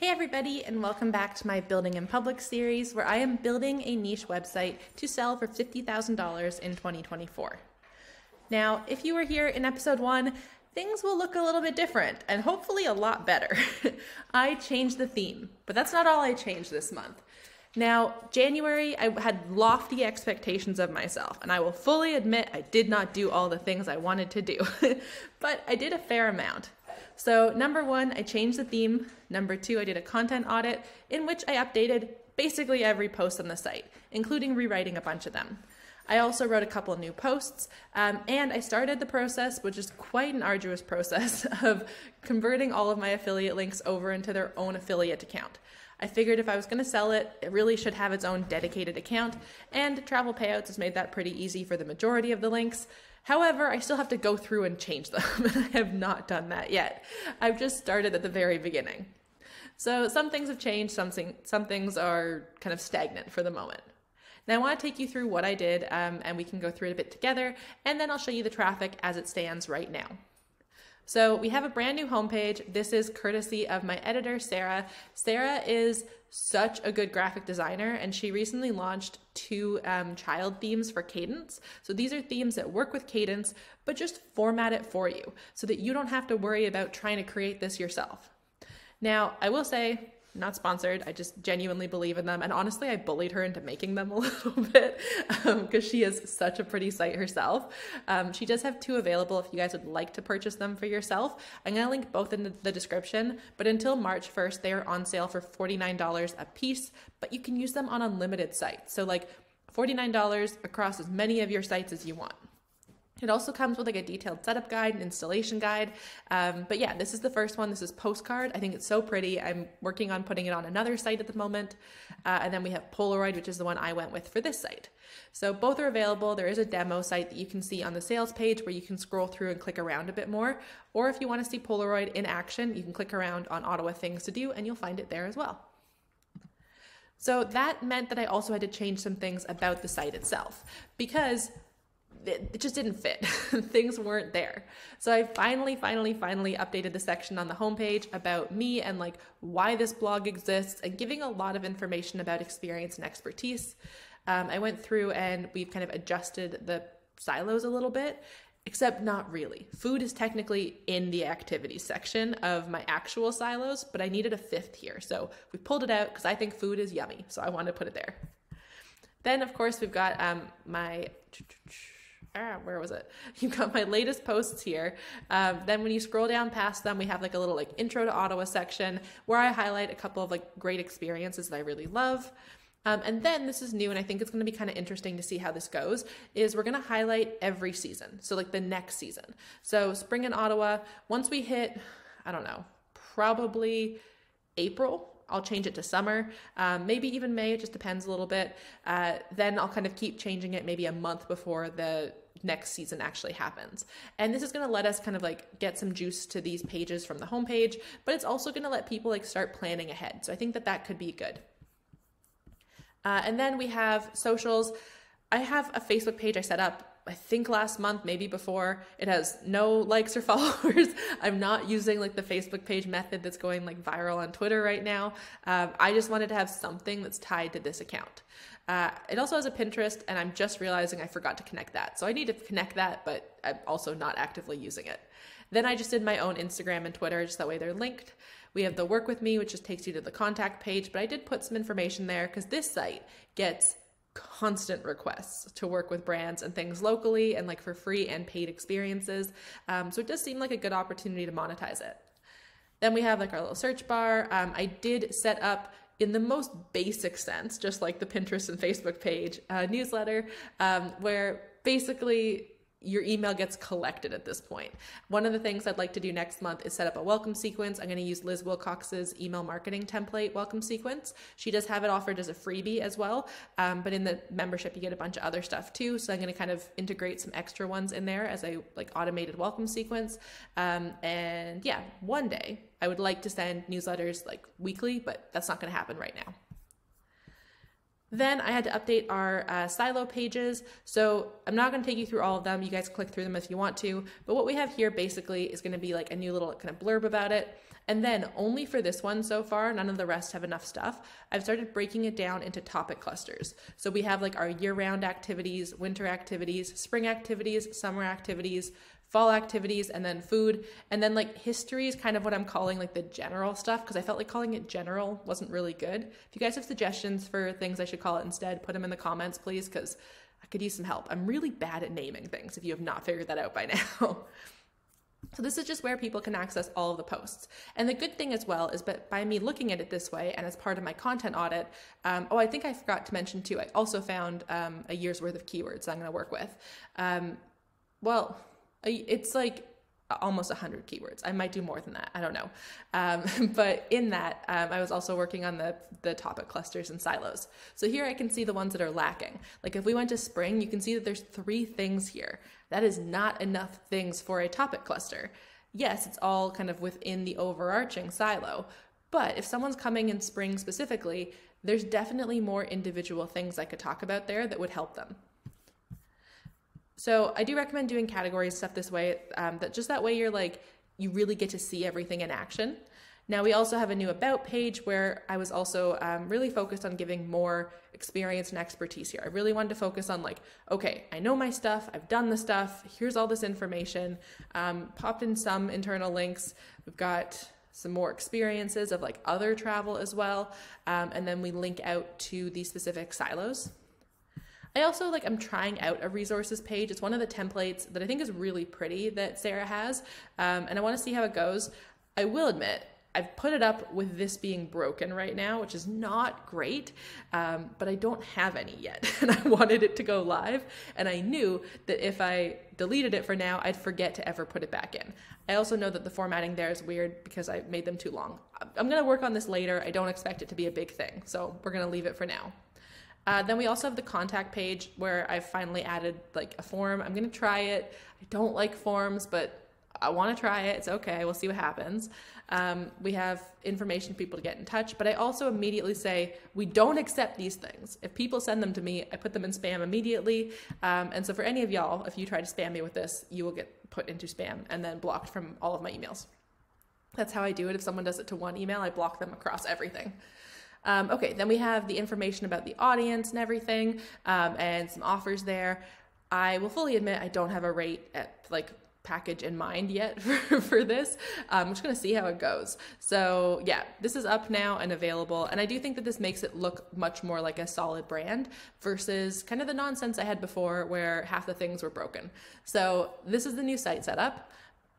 Hey everybody and welcome back to my Building in Public series where I am building a niche website to sell for $50,000 in 2024. Now, if you were here in episode one, things will look a little bit different and hopefully a lot better. I changed the theme, but that's not all I changed this month. Now, January, I had lofty expectations of myself, and I will fully admit I did not do all the things I wanted to do, but I did a fair amount. So, number one, I changed the theme. Number two, I did a content audit in which I updated basically every post on the site, including rewriting a bunch of them. I also wrote a couple new posts, um, and I started the process, which is quite an arduous process, of converting all of my affiliate links over into their own affiliate account. I figured if I was going to sell it, it really should have its own dedicated account, and Travel Payouts has made that pretty easy for the majority of the links. However, I still have to go through and change them, and I have not done that yet. I've just started at the very beginning. So some things have changed, some, some things are kind of stagnant for the moment. Now I want to take you through what I did, um, and we can go through it a bit together, and then I'll show you the traffic as it stands right now. So we have a brand new homepage. This is courtesy of my editor, Sarah. Sarah is such a good graphic designer, and she recently launched two um, child themes for Kadence. So these are themes that work with Kadence, but just format it for you so that you don't have to worry about trying to create this yourself. Now, I will say, not sponsored. I just genuinely believe in them. And honestly, I bullied her into making them a little bit because um, she is such a pretty site herself. Um, she does have two available if you guys would like to purchase them for yourself. I'm going to link both in the, the description. But until March 1st, they are on sale for $49 a piece, but you can use them on unlimited sites. So, like $49 across as many of your sites as you want. It also comes with like a detailed setup guide and installation guide. Um, but yeah, this is the first one. This is Postcard. I think it's so pretty. I'm working on putting it on another site at the moment. Uh, and then we have Polaroid, which is the one I went with for this site. So both are available. There is a demo site that you can see on the sales page where you can scroll through and click around a bit more. Or if you want to see Polaroid in action, you can click around on Ottawa Things to Do and you'll find it there as well. So that meant that I also had to change some things about the site itself because it, it just didn't fit. Things weren't there. So I finally, finally, finally updated the section on the homepage about me and like why this blog exists and giving a lot of information about experience and expertise. Um, I went through and we've kind of adjusted the silos a little bit, except not really. Food is technically in the activities section of my actual silos, but I needed a fifth here. So we pulled it out because I think food is yummy. So I wanted to put it there. Then, of course, we've got um, my ah, where was it? You've got my latest posts here. Um, then when you scroll down past them, we have like a little like intro to Ottawa section where I highlight a couple of like great experiences that I really love. Um, and then this is new, and I think it's going to be kind of interesting to see how this goes. Is we're going to highlight every season, so like the next season. So spring in Ottawa. Once we hit, I don't know, probably April, I'll change it to summer, um, maybe even May. It just depends a little bit. Uh, then I'll kind of keep changing it maybe a month before the next season actually happens. And this is going to let us kind of like get some juice to these pages from the homepage, but it's also going to let people like start planning ahead. So I think that that could be good. Uh, and then we have socials. I have a Facebook page I set up I think last month, maybe before. It has no likes or followers. I'm not using like the Facebook page method that's going like viral on Twitter right now. Um, I just wanted to have something that's tied to this account. Uh, it also has a Pinterest, and I'm just realizing I forgot to connect that. So I need to connect that, but I'm also not actively using it. Then I just did my own Instagram and Twitter, just that way they're linked. We have the work with me, which just takes you to the contact page, but I did put some information there because this site gets constant requests to work with brands and things locally and like for free and paid experiences. Um, so it does seem like a good opportunity to monetize it. Then we have like our little search bar. Um, I did set up in the most basic sense, just like the Pinterest and Facebook page, a newsletter um, where basically your email gets collected at this point. One of the things I'd like to do next month is set up a welcome sequence. I'm going to use Liz Wilcox's email marketing template welcome sequence. She does have it offered as a freebie as well, um, but in the membership you get a bunch of other stuff too. So I'm going to kind of integrate some extra ones in there as a like automated welcome sequence. Um, and yeah, one day I would like to send newsletters like weekly, but that's not going to happen right now. Then I had to update our uh, silo pages. So I'm not going to take you through all of them. You guys click through them if you want to. But what we have here basically is going to be like a new little kind of blurb about it. And then only for this one so far, none of the rest have enough stuff. I've started breaking it down into topic clusters. So we have like our year round activities, winter activities, spring activities, summer activities, fall activities and then food and then like history is kind of what i'm calling like the general stuff because i felt like calling it general wasn't really good if you guys have suggestions for things i should call it instead put them in the comments please because i could use some help i'm really bad at naming things if you have not figured that out by now So this is just where people can access all of the posts. And the good thing as well is that by me looking at it this way and as part of my content audit, um, oh, I think I forgot to mention too, I also found um, a year's worth of keywords I'm going to work with. Um, well, it's like almost 100 keywords. I might do more than that. I don't know. Um, but in that, um, I was also working on the, the topic clusters and silos. So here I can see the ones that are lacking. Like if we went to spring, you can see that there's three things here. That is not enough things for a topic cluster. Yes, it's all kind of within the overarching silo. But if someone's coming in spring specifically, there's definitely more individual things I could talk about there that would help them. So I do recommend doing categories stuff this way. Um, that just that way you're like you really get to see everything in action. Now we also have a new about page where I was also um, really focused on giving more experience and expertise here. I really wanted to focus on like, okay, I know my stuff, I've done the stuff. Here's all this information. Um, popped in some internal links. We've got some more experiences of like other travel as well, um, and then we link out to the specific silos. I also like I'm trying out a resources page. It's one of the templates that I think is really pretty that Sarah has, um, and I want to see how it goes. I will admit I've put it up with this being broken right now, which is not great, um, but I don't have any yet. And I wanted it to go live. And I knew that if I deleted it for now, I'd forget to ever put it back in. I also know that the formatting there is weird because I made them too long. I'm going to work on this later. I don't expect it to be a big thing. So we're going to leave it for now. Uh, then we also have the contact page where I've finally added like a form. I'm gonna try it. I don't like forms, but I want to try it. It's okay. We'll see what happens. Um, we have information for people to get in touch, but I also immediately say we don't accept these things. If people send them to me, I put them in spam immediately. Um, and so for any of y'all, if you try to spam me with this, you will get put into spam and then blocked from all of my emails. That's how I do it. If someone does it to one email, I block them across everything. Um, okay, then we have the information about the audience and everything, um, and some offers there. I will fully admit I don't have a rate at like package in mind yet for, for this. Um, I'm just going to see how it goes. So yeah, this is up now and available. And I do think that this makes it look much more like a solid brand versus kind of the nonsense I had before where half the things were broken. So this is the new site setup.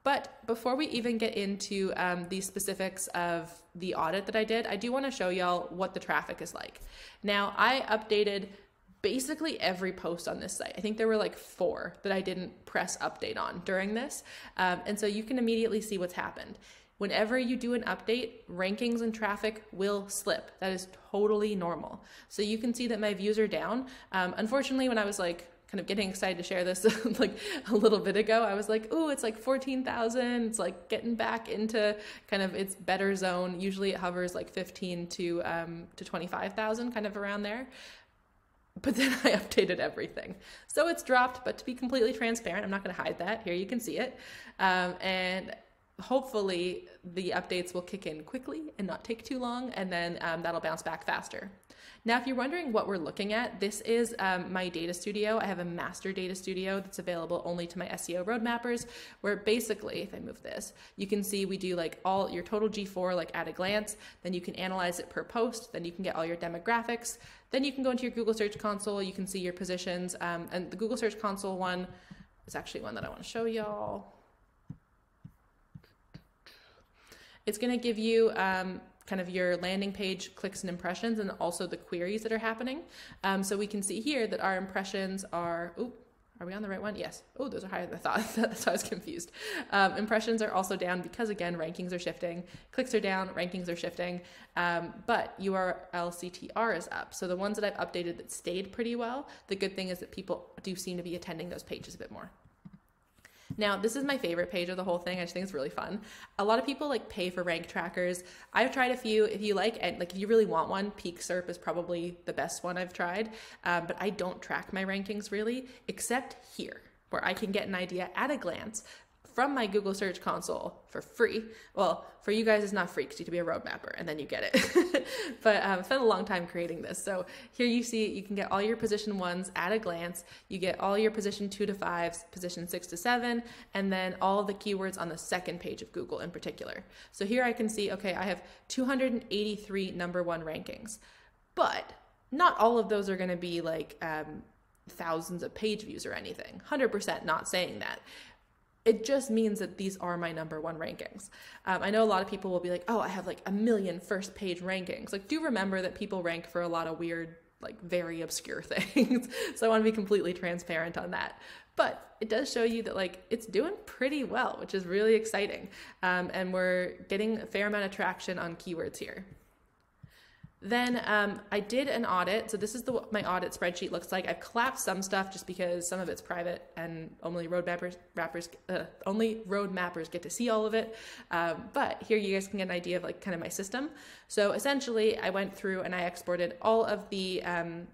But before we even get into um, the specifics of the audit that I did, I do want to show y'all what the traffic is like. Now, I updated basically every post on this site. I think there were like four that I didn't press update on during this. Um, and so you can immediately see what's happened. Whenever you do an update, rankings and traffic will slip. That is totally normal. So you can see that my views are down. Um, unfortunately, when I was like kind of getting excited to share this like a little bit ago. I was like, oh, it's like 14,000. It's like getting back into kind of its better zone. Usually it hovers like 15 to, um, to 25,000 kind of around there. But then I updated everything. So it's dropped, but to be completely transparent, I'm not going to hide that. Here you can see it. Um, and hopefully the updates will kick in quickly and not take too long, and then um, that'll bounce back faster. Now, if you're wondering what we're looking at, this is um, my data studio. I have a master data studio that's available only to my SEO roadmappers, where basically, if I move this, you can see we do like all your total G4 like at a glance. Then you can analyze it per post. Then you can get all your demographics. Then you can go into your Google Search Console. You can see your positions. Um, and the Google Search Console one is actually one that I want to show y'all. It's going to give you um, kind of your landing page clicks and impressions and also the queries that are happening. Um, so we can see here that our impressions are, oh, are we on the right one? Yes. Oh, those are higher than I thought. That's why I was confused. Um, impressions are also down because, again, rankings are shifting. Clicks are down, rankings are shifting. Um, but URL CTR is up. So the ones that I've updated that stayed pretty well, the good thing is that people do seem to be attending those pages a bit more. Now, this is my favorite page of the whole thing. I just think it's really fun. A lot of people like pay for rank trackers. I've tried a few. If you like, and like if you really want one, Peak SERP is probably the best one I've tried. Um, but I don't track my rankings really, except here, where I can get an idea at a glance from my Google Search Console for free. Well, for you guys, it's not free because you have to be a road mapper and then you get it. but um, I spent a long time creating this. So here you see you can get all your position ones at a glance. You get all your position two to fives, position six to seven, and then all the keywords on the second page of Google in particular. So here I can see, okay, I have 283 number one rankings, but not all of those are going to be like um, thousands of page views or anything. 100% not saying that it just means that these are my number one rankings. Um, I know a lot of people will be like, oh, I have like a million first page rankings. Like, do remember that people rank for a lot of weird, like very obscure things. so I want to be completely transparent on that. But it does show you that like it's doing pretty well, which is really exciting. Um, and we're getting a fair amount of traction on keywords here. Then um, I did an audit. So this is the what my audit spreadsheet looks like. I've collapsed some stuff just because some of it's private and only road mappers, rappers, uh, only road mappers get to see all of it. Um, but here you guys can get an idea of like kind of my system. So essentially, I went through and I exported all of the um,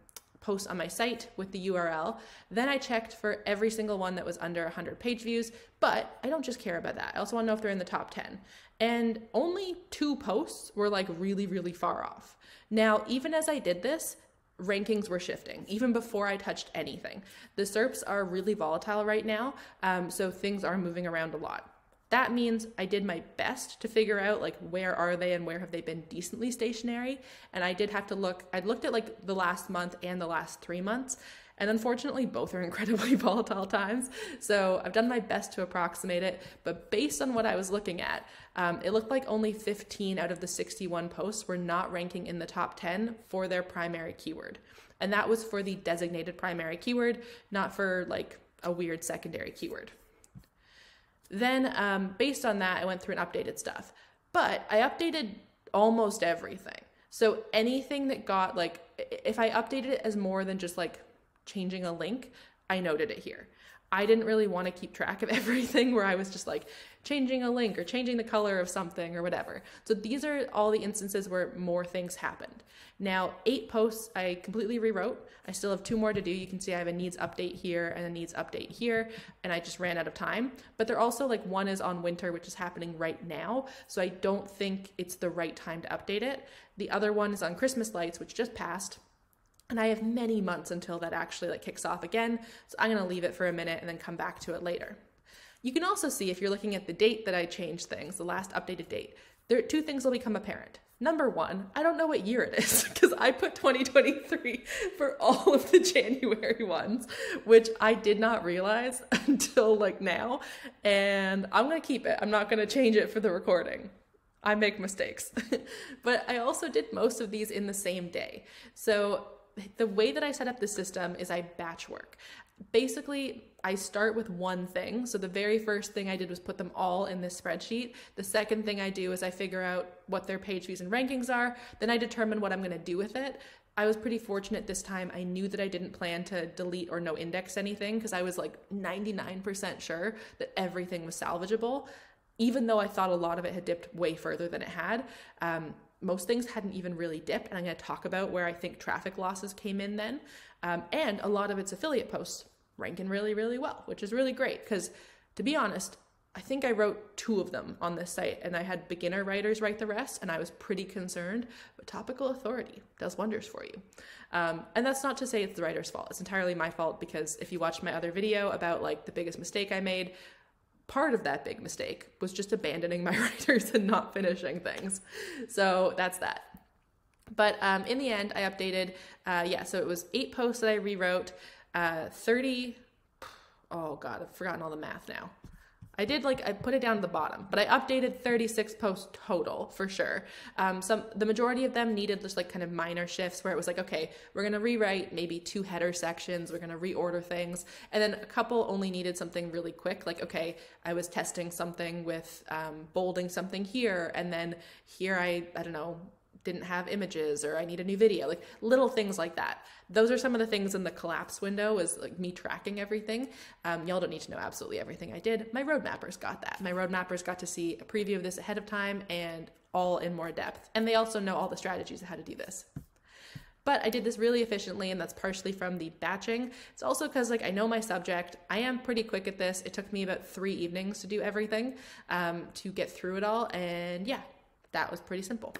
posts on my site with the URL. Then I checked for every single one that was under 100 page views, but I don't just care about that. I also want to know if they're in the top 10. And only two posts were like really, really far off. Now, even as I did this, rankings were shifting even before I touched anything. The SERPs are really volatile right now, um, so things are moving around a lot. That means I did my best to figure out like where are they and where have they been decently stationary. And I did have to look, I looked at like the last month and the last three months. And unfortunately, both are incredibly volatile times. So I've done my best to approximate it. But based on what I was looking at, um, it looked like only 15 out of the 61 posts were not ranking in the top 10 for their primary keyword. And that was for the designated primary keyword, not for like a weird secondary keyword. Then, um, based on that, I went through and updated stuff. But I updated almost everything. So anything that got like, if I updated it as more than just like changing a link, I noted it here. I didn't really want to keep track of everything where I was just like changing a link or changing the color of something or whatever. So these are all the instances where more things happened. Now, eight posts I completely rewrote. I still have two more to do. You can see I have a needs update here and a needs update here, and I just ran out of time. But they're also like one is on winter, which is happening right now. So I don't think it's the right time to update it. The other one is on Christmas lights, which just passed and I have many months until that actually like kicks off again. So I'm going to leave it for a minute and then come back to it later. You can also see if you're looking at the date that I changed things, the last updated date, there two things will become apparent. Number one, I don't know what year it is because I put 2023 for all of the January ones, which I did not realize until like now. And I'm going to keep it. I'm not going to change it for the recording. I make mistakes. but I also did most of these in the same day. So the way that I set up the system is I batch work. Basically, I start with one thing. So the very first thing I did was put them all in this spreadsheet. The second thing I do is I figure out what their page views and rankings are. Then I determine what I'm going to do with it. I was pretty fortunate this time. I knew that I didn't plan to delete or no index anything because I was like 99% sure that everything was salvageable, even though I thought a lot of it had dipped way further than it had. Um, most things hadn't even really dipped. And I'm going to talk about where I think traffic losses came in then. Um, and a lot of its affiliate posts ranking really, really well, which is really great because to be honest, I think I wrote two of them on this site and I had beginner writers write the rest and I was pretty concerned. But topical authority does wonders for you. Um, and that's not to say it's the writer's fault. It's entirely my fault because if you watched my other video about like the biggest mistake I made, part of that big mistake was just abandoning my writers and not finishing things. So that's that. But um, in the end, I updated, uh, yeah, so it was eight posts that I rewrote, uh, 30, oh God, I've forgotten all the math now. I did like I put it down at the bottom, but I updated 36 posts total for sure. Um, some the majority of them needed just like kind of minor shifts where it was like, okay, we're gonna rewrite maybe two header sections, we're gonna reorder things, and then a couple only needed something really quick, like okay, I was testing something with um, bolding something here, and then here I I don't know didn't have images or I need a new video, like little things like that. Those are some of the things in the collapse window is like me tracking everything. Um, y'all don't need to know absolutely everything I did. My road mappers got that. My road mappers got to see a preview of this ahead of time and all in more depth. And they also know all the strategies of how to do this. But I did this really efficiently, and that's partially from the batching. It's also because like I know my subject. I am pretty quick at this. It took me about three evenings to do everything um, to get through it all, and yeah, that was pretty simple.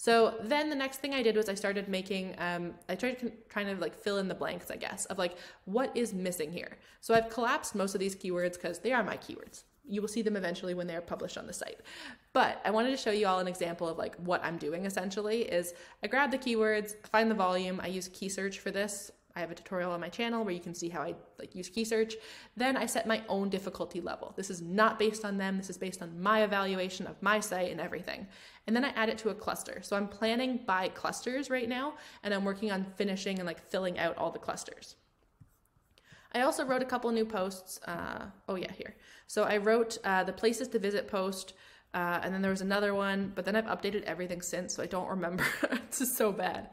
So then the next thing I did was I started making, um, I tried to like fill in the blanks, I guess, of like what is missing here. So I've collapsed most of these keywords because they are my keywords. You will see them eventually when they are published on the site. But I wanted to show you all an example of like what I'm doing essentially is I grab the keywords, find the volume, I use Keysearch for this. I have a tutorial on my channel where you can see how I like use Keysearch. Then I set my own difficulty level. This is not based on them. This is based on my evaluation of my site and everything. And then I add it to a cluster. So I'm planning by clusters right now, and I'm working on finishing and like filling out all the clusters. I also wrote a couple new posts. Uh, oh yeah, here. So I wrote uh, the places to visit post, uh, and then there was another one, but then I've updated everything since, so I don't remember. it's is so bad.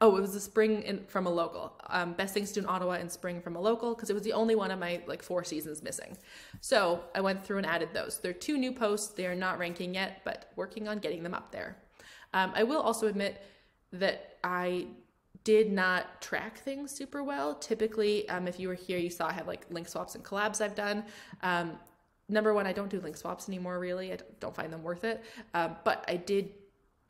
Oh, it was the spring in, from a local. Um, best things to do in Ottawa in spring from a local because it was the only one of my like four seasons missing. So I went through and added those. There are two new posts. They are not ranking yet, but working on getting them up there. Um, I will also admit that I did not track things super well. Typically, um, if you were here, you saw I have like link swaps and collabs I've done. Um, number one, I don't do link swaps anymore, really. I don't find them worth it. Um, but I did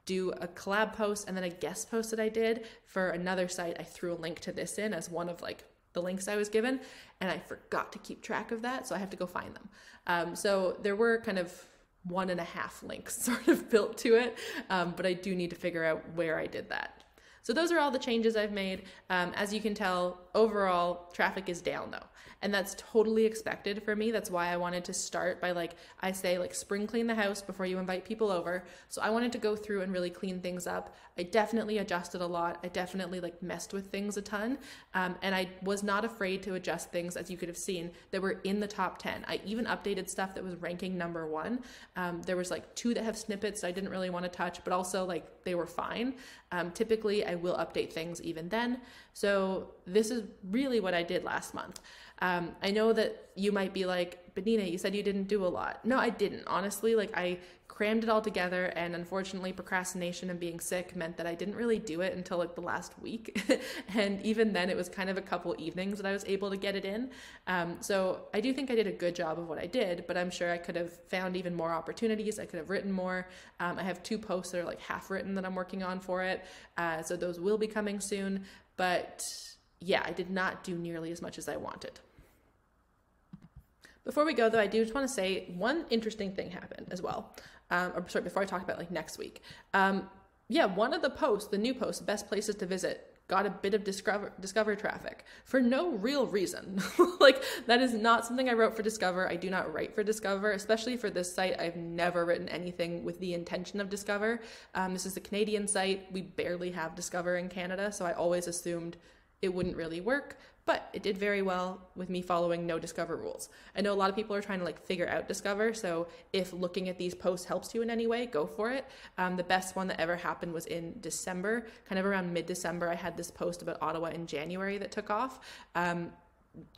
do a collab post and then a guest post that I did for another site. I threw a link to this in as one of like the links I was given, and I forgot to keep track of that, so I have to go find them. Um, so there were kind of one and a half links sort of built to it, um, but I do need to figure out where I did that. So those are all the changes I've made. Um, as you can tell, overall traffic is down though. And that's totally expected for me. That's why i wanted to start by like i say like spring clean the house before you invite people over. So i wanted to go through and really clean things up. I definitely adjusted a lot. I definitely like messed with things a ton. Um, and i was not afraid to adjust things as you could have seen that were in the top 10 i even updated stuff that was ranking number one. Um, there was like two that have snippets i didn't really want to touch but also like they were fine. Um, typically i will update things even then. So this is really what i did last month um, I know that you might be like, but Nina, you said you didn't do a lot. No, I didn't. Honestly, like I crammed it all together, and unfortunately, procrastination and being sick meant that I didn't really do it until like the last week. and even then, it was kind of a couple evenings that I was able to get it in. Um, so I do think I did a good job of what I did, but I'm sure I could have found even more opportunities. I could have written more. Um, I have two posts that are like half written that I'm working on for it. Uh, so those will be coming soon. But yeah, I did not do nearly as much as I wanted. Before we go, though, I do just want to say one interesting thing happened as well. Um, or sorry, before I talk about like next week. Um, yeah, one of the posts, the new post, best places to visit, got a bit of discover discover traffic for no real reason. like that is not something I wrote for Discover. I do not write for Discover, especially for this site. I've never written anything with the intention of Discover. Um, this is a Canadian site. We barely have Discover in Canada, so I always assumed it wouldn't really work, but it did very well with me following no Discover rules. I know a lot of people are trying to like figure out Discover, so if looking at these posts helps you in any way, go for it. Um, the best one that ever happened was in December, kind of around mid December. I had this post about Ottawa in January that took off. Um,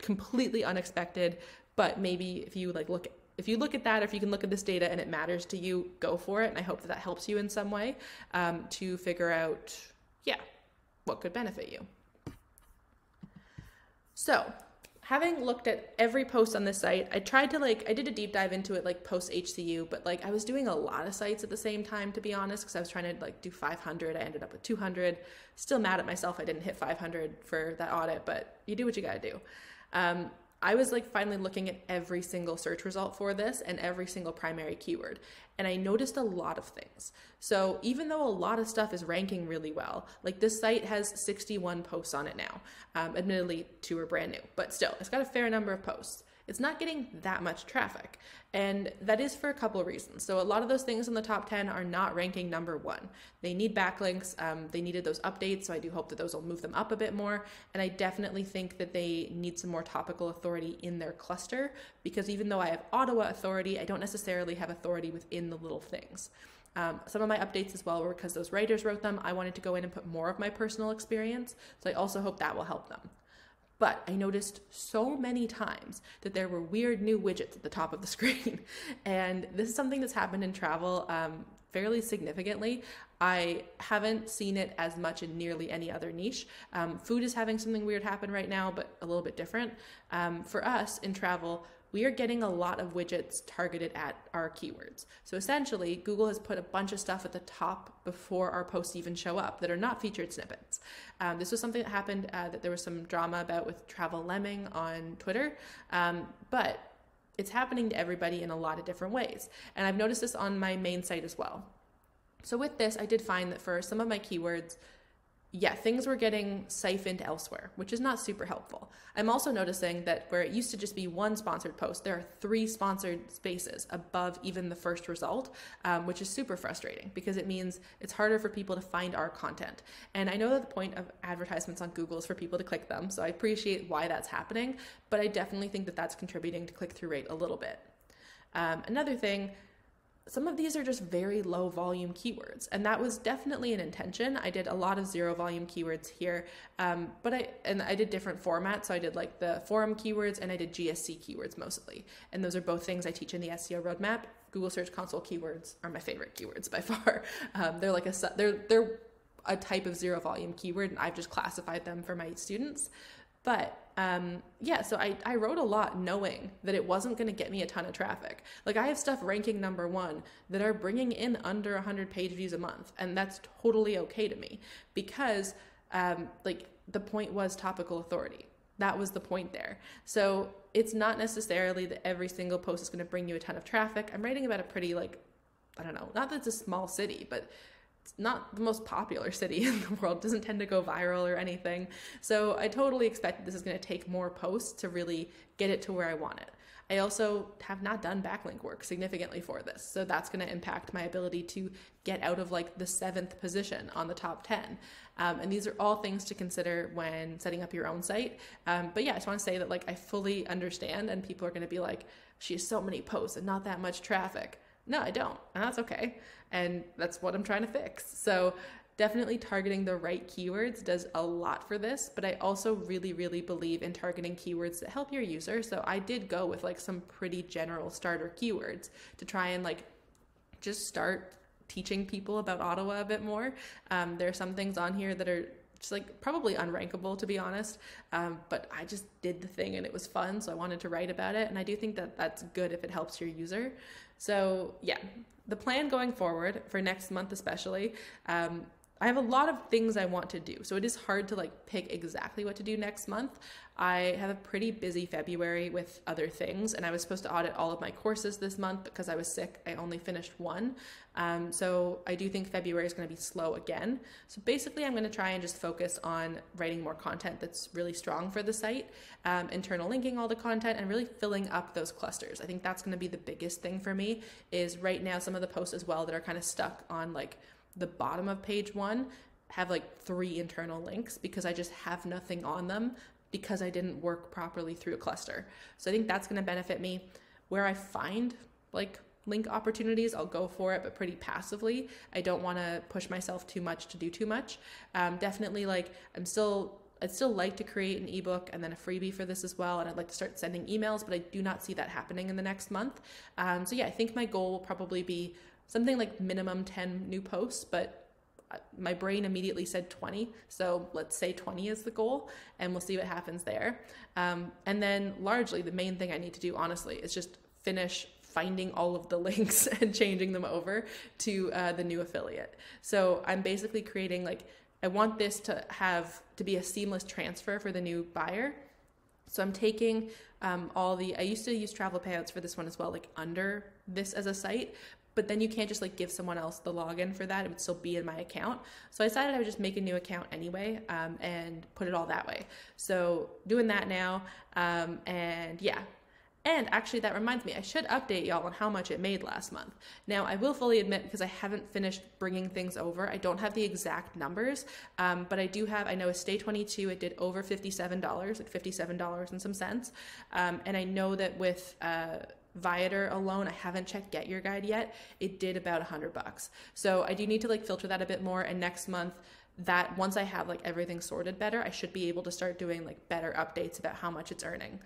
completely unexpected, but maybe if you like look if you look at that, if you can look at this data and it matters to you, go for it. And I hope that that helps you in some way um, to figure out, yeah, what could benefit you. So, having looked at every post on this site, I tried to like, I did a deep dive into it like post HCU, but like I was doing a lot of sites at the same time, to be honest, because I was trying to like do 500. I ended up with 200. Still mad at myself I didn't hit 500 for that audit, but you do what you gotta do. Um, I was like finally looking at every single search result for this and every single primary keyword. And I noticed a lot of things. So even though a lot of stuff is ranking really well, like this site has 61 posts on it now. Um, admittedly, two are brand new, but still, it's got a fair number of posts it's not getting that much traffic. And that is for a couple of reasons. So, a lot of those things in the top 10 are not ranking number one. They need backlinks, um, they needed those updates. So, I do hope that those will move them up a bit more. And I definitely think that they need some more topical authority in their cluster because even though I have Ottawa authority, I don't necessarily have authority within the little things. Um, some of my updates as well were because those writers wrote them. I wanted to go in and put more of my personal experience. So I also hope that will help them. But I noticed so many times that there were weird new widgets at the top of the screen. and this is something that's happened in travel. Um, fairly significantly. I haven't seen it as much in nearly any other niche. Um, food is having something weird happen right now, but a little bit different. Um, for us in travel, we are getting a lot of widgets targeted at our keywords. So essentially, Google has put a bunch of stuff at the top before our posts even show up that are not featured snippets. Um, this was something that happened uh, that there was some drama about with Travel Lemming on Twitter, um, but it's happening to everybody in a lot of different ways. And I've noticed this on my main site as well. So with this, I did find that for some of my keywords, yeah, things were getting siphoned elsewhere, which is not super helpful. I'm also noticing that where it used to just be one sponsored post, there are three sponsored spaces above even the first result, um, which is super frustrating because it means it's harder for people to find our content. And I know that the point of advertisements on Google is for people to click them, so I appreciate why that's happening, but I definitely think that that's contributing to click through rate a little bit. Um, another thing, some of these are just very low volume keywords and that was definitely an intention. I did a lot of zero volume keywords here um, but i and i did different formats. So i did like the forum keywords and i did gsc keywords mostly. And those are both things i teach in the seo roadmap. Google search console keywords are my favorite keywords by far. Um, they're like a they're they're a type of zero volume keyword and i've just classified them for my students but um, yeah, so I, I wrote a lot knowing that it wasn't going to get me a ton of traffic. Like I have stuff ranking number one that are bringing in under 100 page views a month, and that's totally okay to me because um, like the point was topical authority. That was the point there. So it's not necessarily that every single post is going to bring you a ton of traffic. I'm writing about a pretty like I don't know, not that it's a small city, but not the most popular city in the world, doesn't tend to go viral or anything. So I totally expect this is going to take more posts to really get it to where I want it. I also have not done backlink work significantly for this. So that's going to impact my ability to get out of like the seventh position on the top 10. Um, and these are all things to consider when setting up your own site. Um, but yeah, I just want to say that like I fully understand, and people are going to be like, she has so many posts and not that much traffic. No, I don't. And that's okay. And that's what I'm trying to fix. So definitely targeting the right keywords does a lot for this, but I also really, really believe in targeting keywords that help your user. So I did go with like some pretty general starter keywords to try and like just start teaching people about Ottawa a bit more. Um, there are some things on here that are just like probably unrankable to be honest. Um, but i just did the thing and it was fun so i wanted to write about it and i do think that that's good if it helps your user. So yeah the plan going forward for next month especially um, I have a lot of things I want to do. So it is hard to like pick exactly what to do next month. I have a pretty busy February with other things, and I was supposed to audit all of my courses this month because I was sick. I only finished one. Um, so I do think February is going to be slow again. So basically, I'm going to try and just focus on writing more content that's really strong for the site, um, internal linking all the content, and really filling up those clusters. I think that's going to be the biggest thing for me. Is right now some of the posts as well that are kind of stuck on like the bottom of page one have like three internal links because I just have nothing on them because I didn't work properly through a cluster. So I think that's going to benefit me. Where I find like link opportunities, I'll go for it, but pretty passively. I don't want to push myself too much to do too much. Um, definitely, like I'm still. I'd still like to create an ebook and then a freebie for this as well, and I'd like to start sending emails, but I do not see that happening in the next month. Um, so yeah, I think my goal will probably be something like minimum 10 new posts, but uh, my brain immediately said 20. So let's say 20 is the goal, and we'll see what happens there. Um, and then, largely, the main thing I need to do, honestly, is just finish finding all of the links and changing them over to uh, the new affiliate. So I'm basically creating like, I want this to have to be a seamless transfer for the new buyer. So I'm taking um, all the, I used to use travel payouts for this one as well, like under this as a site, but then you can't just like give someone else the login for that. It would still be in my account. So I decided I would just make a new account anyway um, and put it all that way. So doing that now. Um, and yeah. And actually, that reminds me, I should update y'all on how much it made last month. Now, I will fully admit, because I haven't finished bringing things over, I don't have the exact numbers, um, but I do have, I know a Stay 22, it did over $57, like $57 and some cents. Um, and I know that with, uh, Viator alone, I haven't checked Get Your Guide yet. It did about a hundred bucks. So I do need to like filter that a bit more. And next month, that once I have like everything sorted better, I should be able to start doing like better updates about how much it's earning.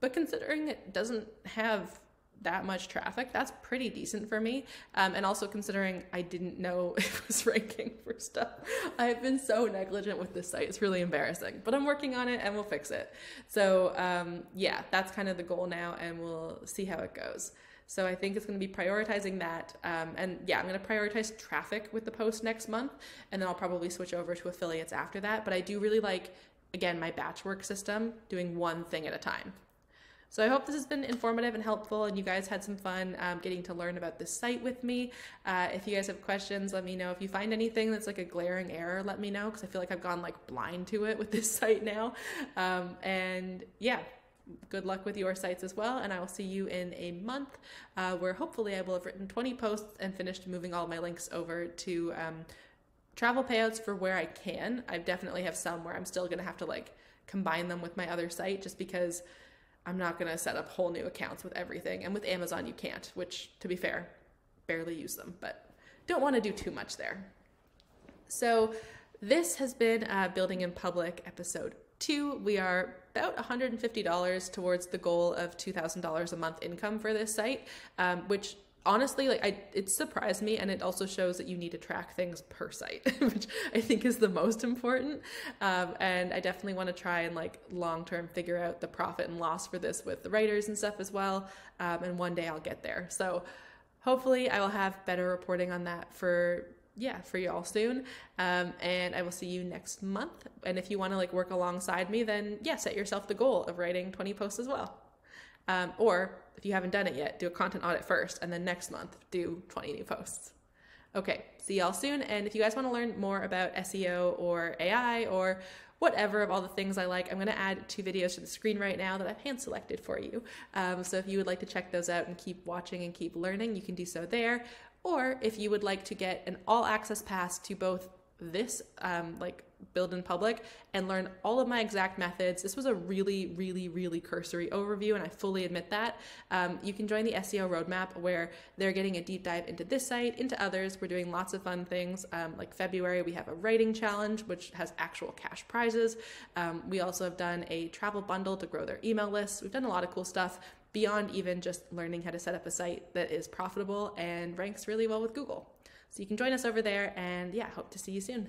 But considering it doesn't have that much traffic, that's pretty decent for me. Um, and also considering I didn't know it was ranking for stuff, I've been so negligent with this site. It's really embarrassing, but I'm working on it and we'll fix it. So um, yeah, that's kind of the goal now, and we'll see how it goes. So I think it's going to be prioritizing that. Um, and yeah, I'm going to prioritize traffic with the post next month, and then I'll probably switch over to affiliates after that. But I do really like, again, my batch work system, doing one thing at a time. So I hope this has been informative and helpful, and you guys had some fun um, getting to learn about this site with me. Uh, if you guys have questions, let me know. If you find anything that's like a glaring error, let me know because I feel like I've gone like blind to it with this site now. Um, and yeah, good luck with your sites as well. And I will see you in a month uh, where hopefully I will have written 20 posts and finished moving all my links over to um, travel payouts for where I can. I definitely have some where I'm still going to have to like combine them with my other site just because I'm not going to set up whole new accounts with everything. And with Amazon, you can't, which to be fair, barely use them, but don't want to do too much there. So, this has been uh, Building in Public episode two. We are about $150 towards the goal of $2,000 a month income for this site, um, which honestly like I it surprised me and it also shows that you need to track things per site which I think is the most important um, and I definitely want to try and like long term figure out the profit and loss for this with the writers and stuff as well um, and one day I'll get there so hopefully I will have better reporting on that for yeah, for y'all soon. Um, and I will see you next month. And if you want to like work alongside me, then yeah, set yourself the goal of writing 20 posts as well. Um, or if you haven't done it yet, do a content audit first, and then next month do 20 new posts. Okay, see y'all soon. And if you guys want to learn more about SEO or AI or whatever of all the things I like, I'm going to add two videos to the screen right now that I've hand selected for you. Um, so if you would like to check those out and keep watching and keep learning, you can do so there. Or if you would like to get an all access pass to both this um, like build in public and learn all of my exact methods. This was a really, really, really cursory overview, and I fully admit that. Um, you can join the SEO roadmap where they're getting a deep dive into this site, into others. We're doing lots of fun things. Um, like February, we have a writing challenge, which has actual cash prizes. Um, we also have done a travel bundle to grow their email list. We've done a lot of cool stuff beyond even just learning how to set up a site that is profitable and ranks really well with Google. So you can join us over there, and yeah, hope to see you soon.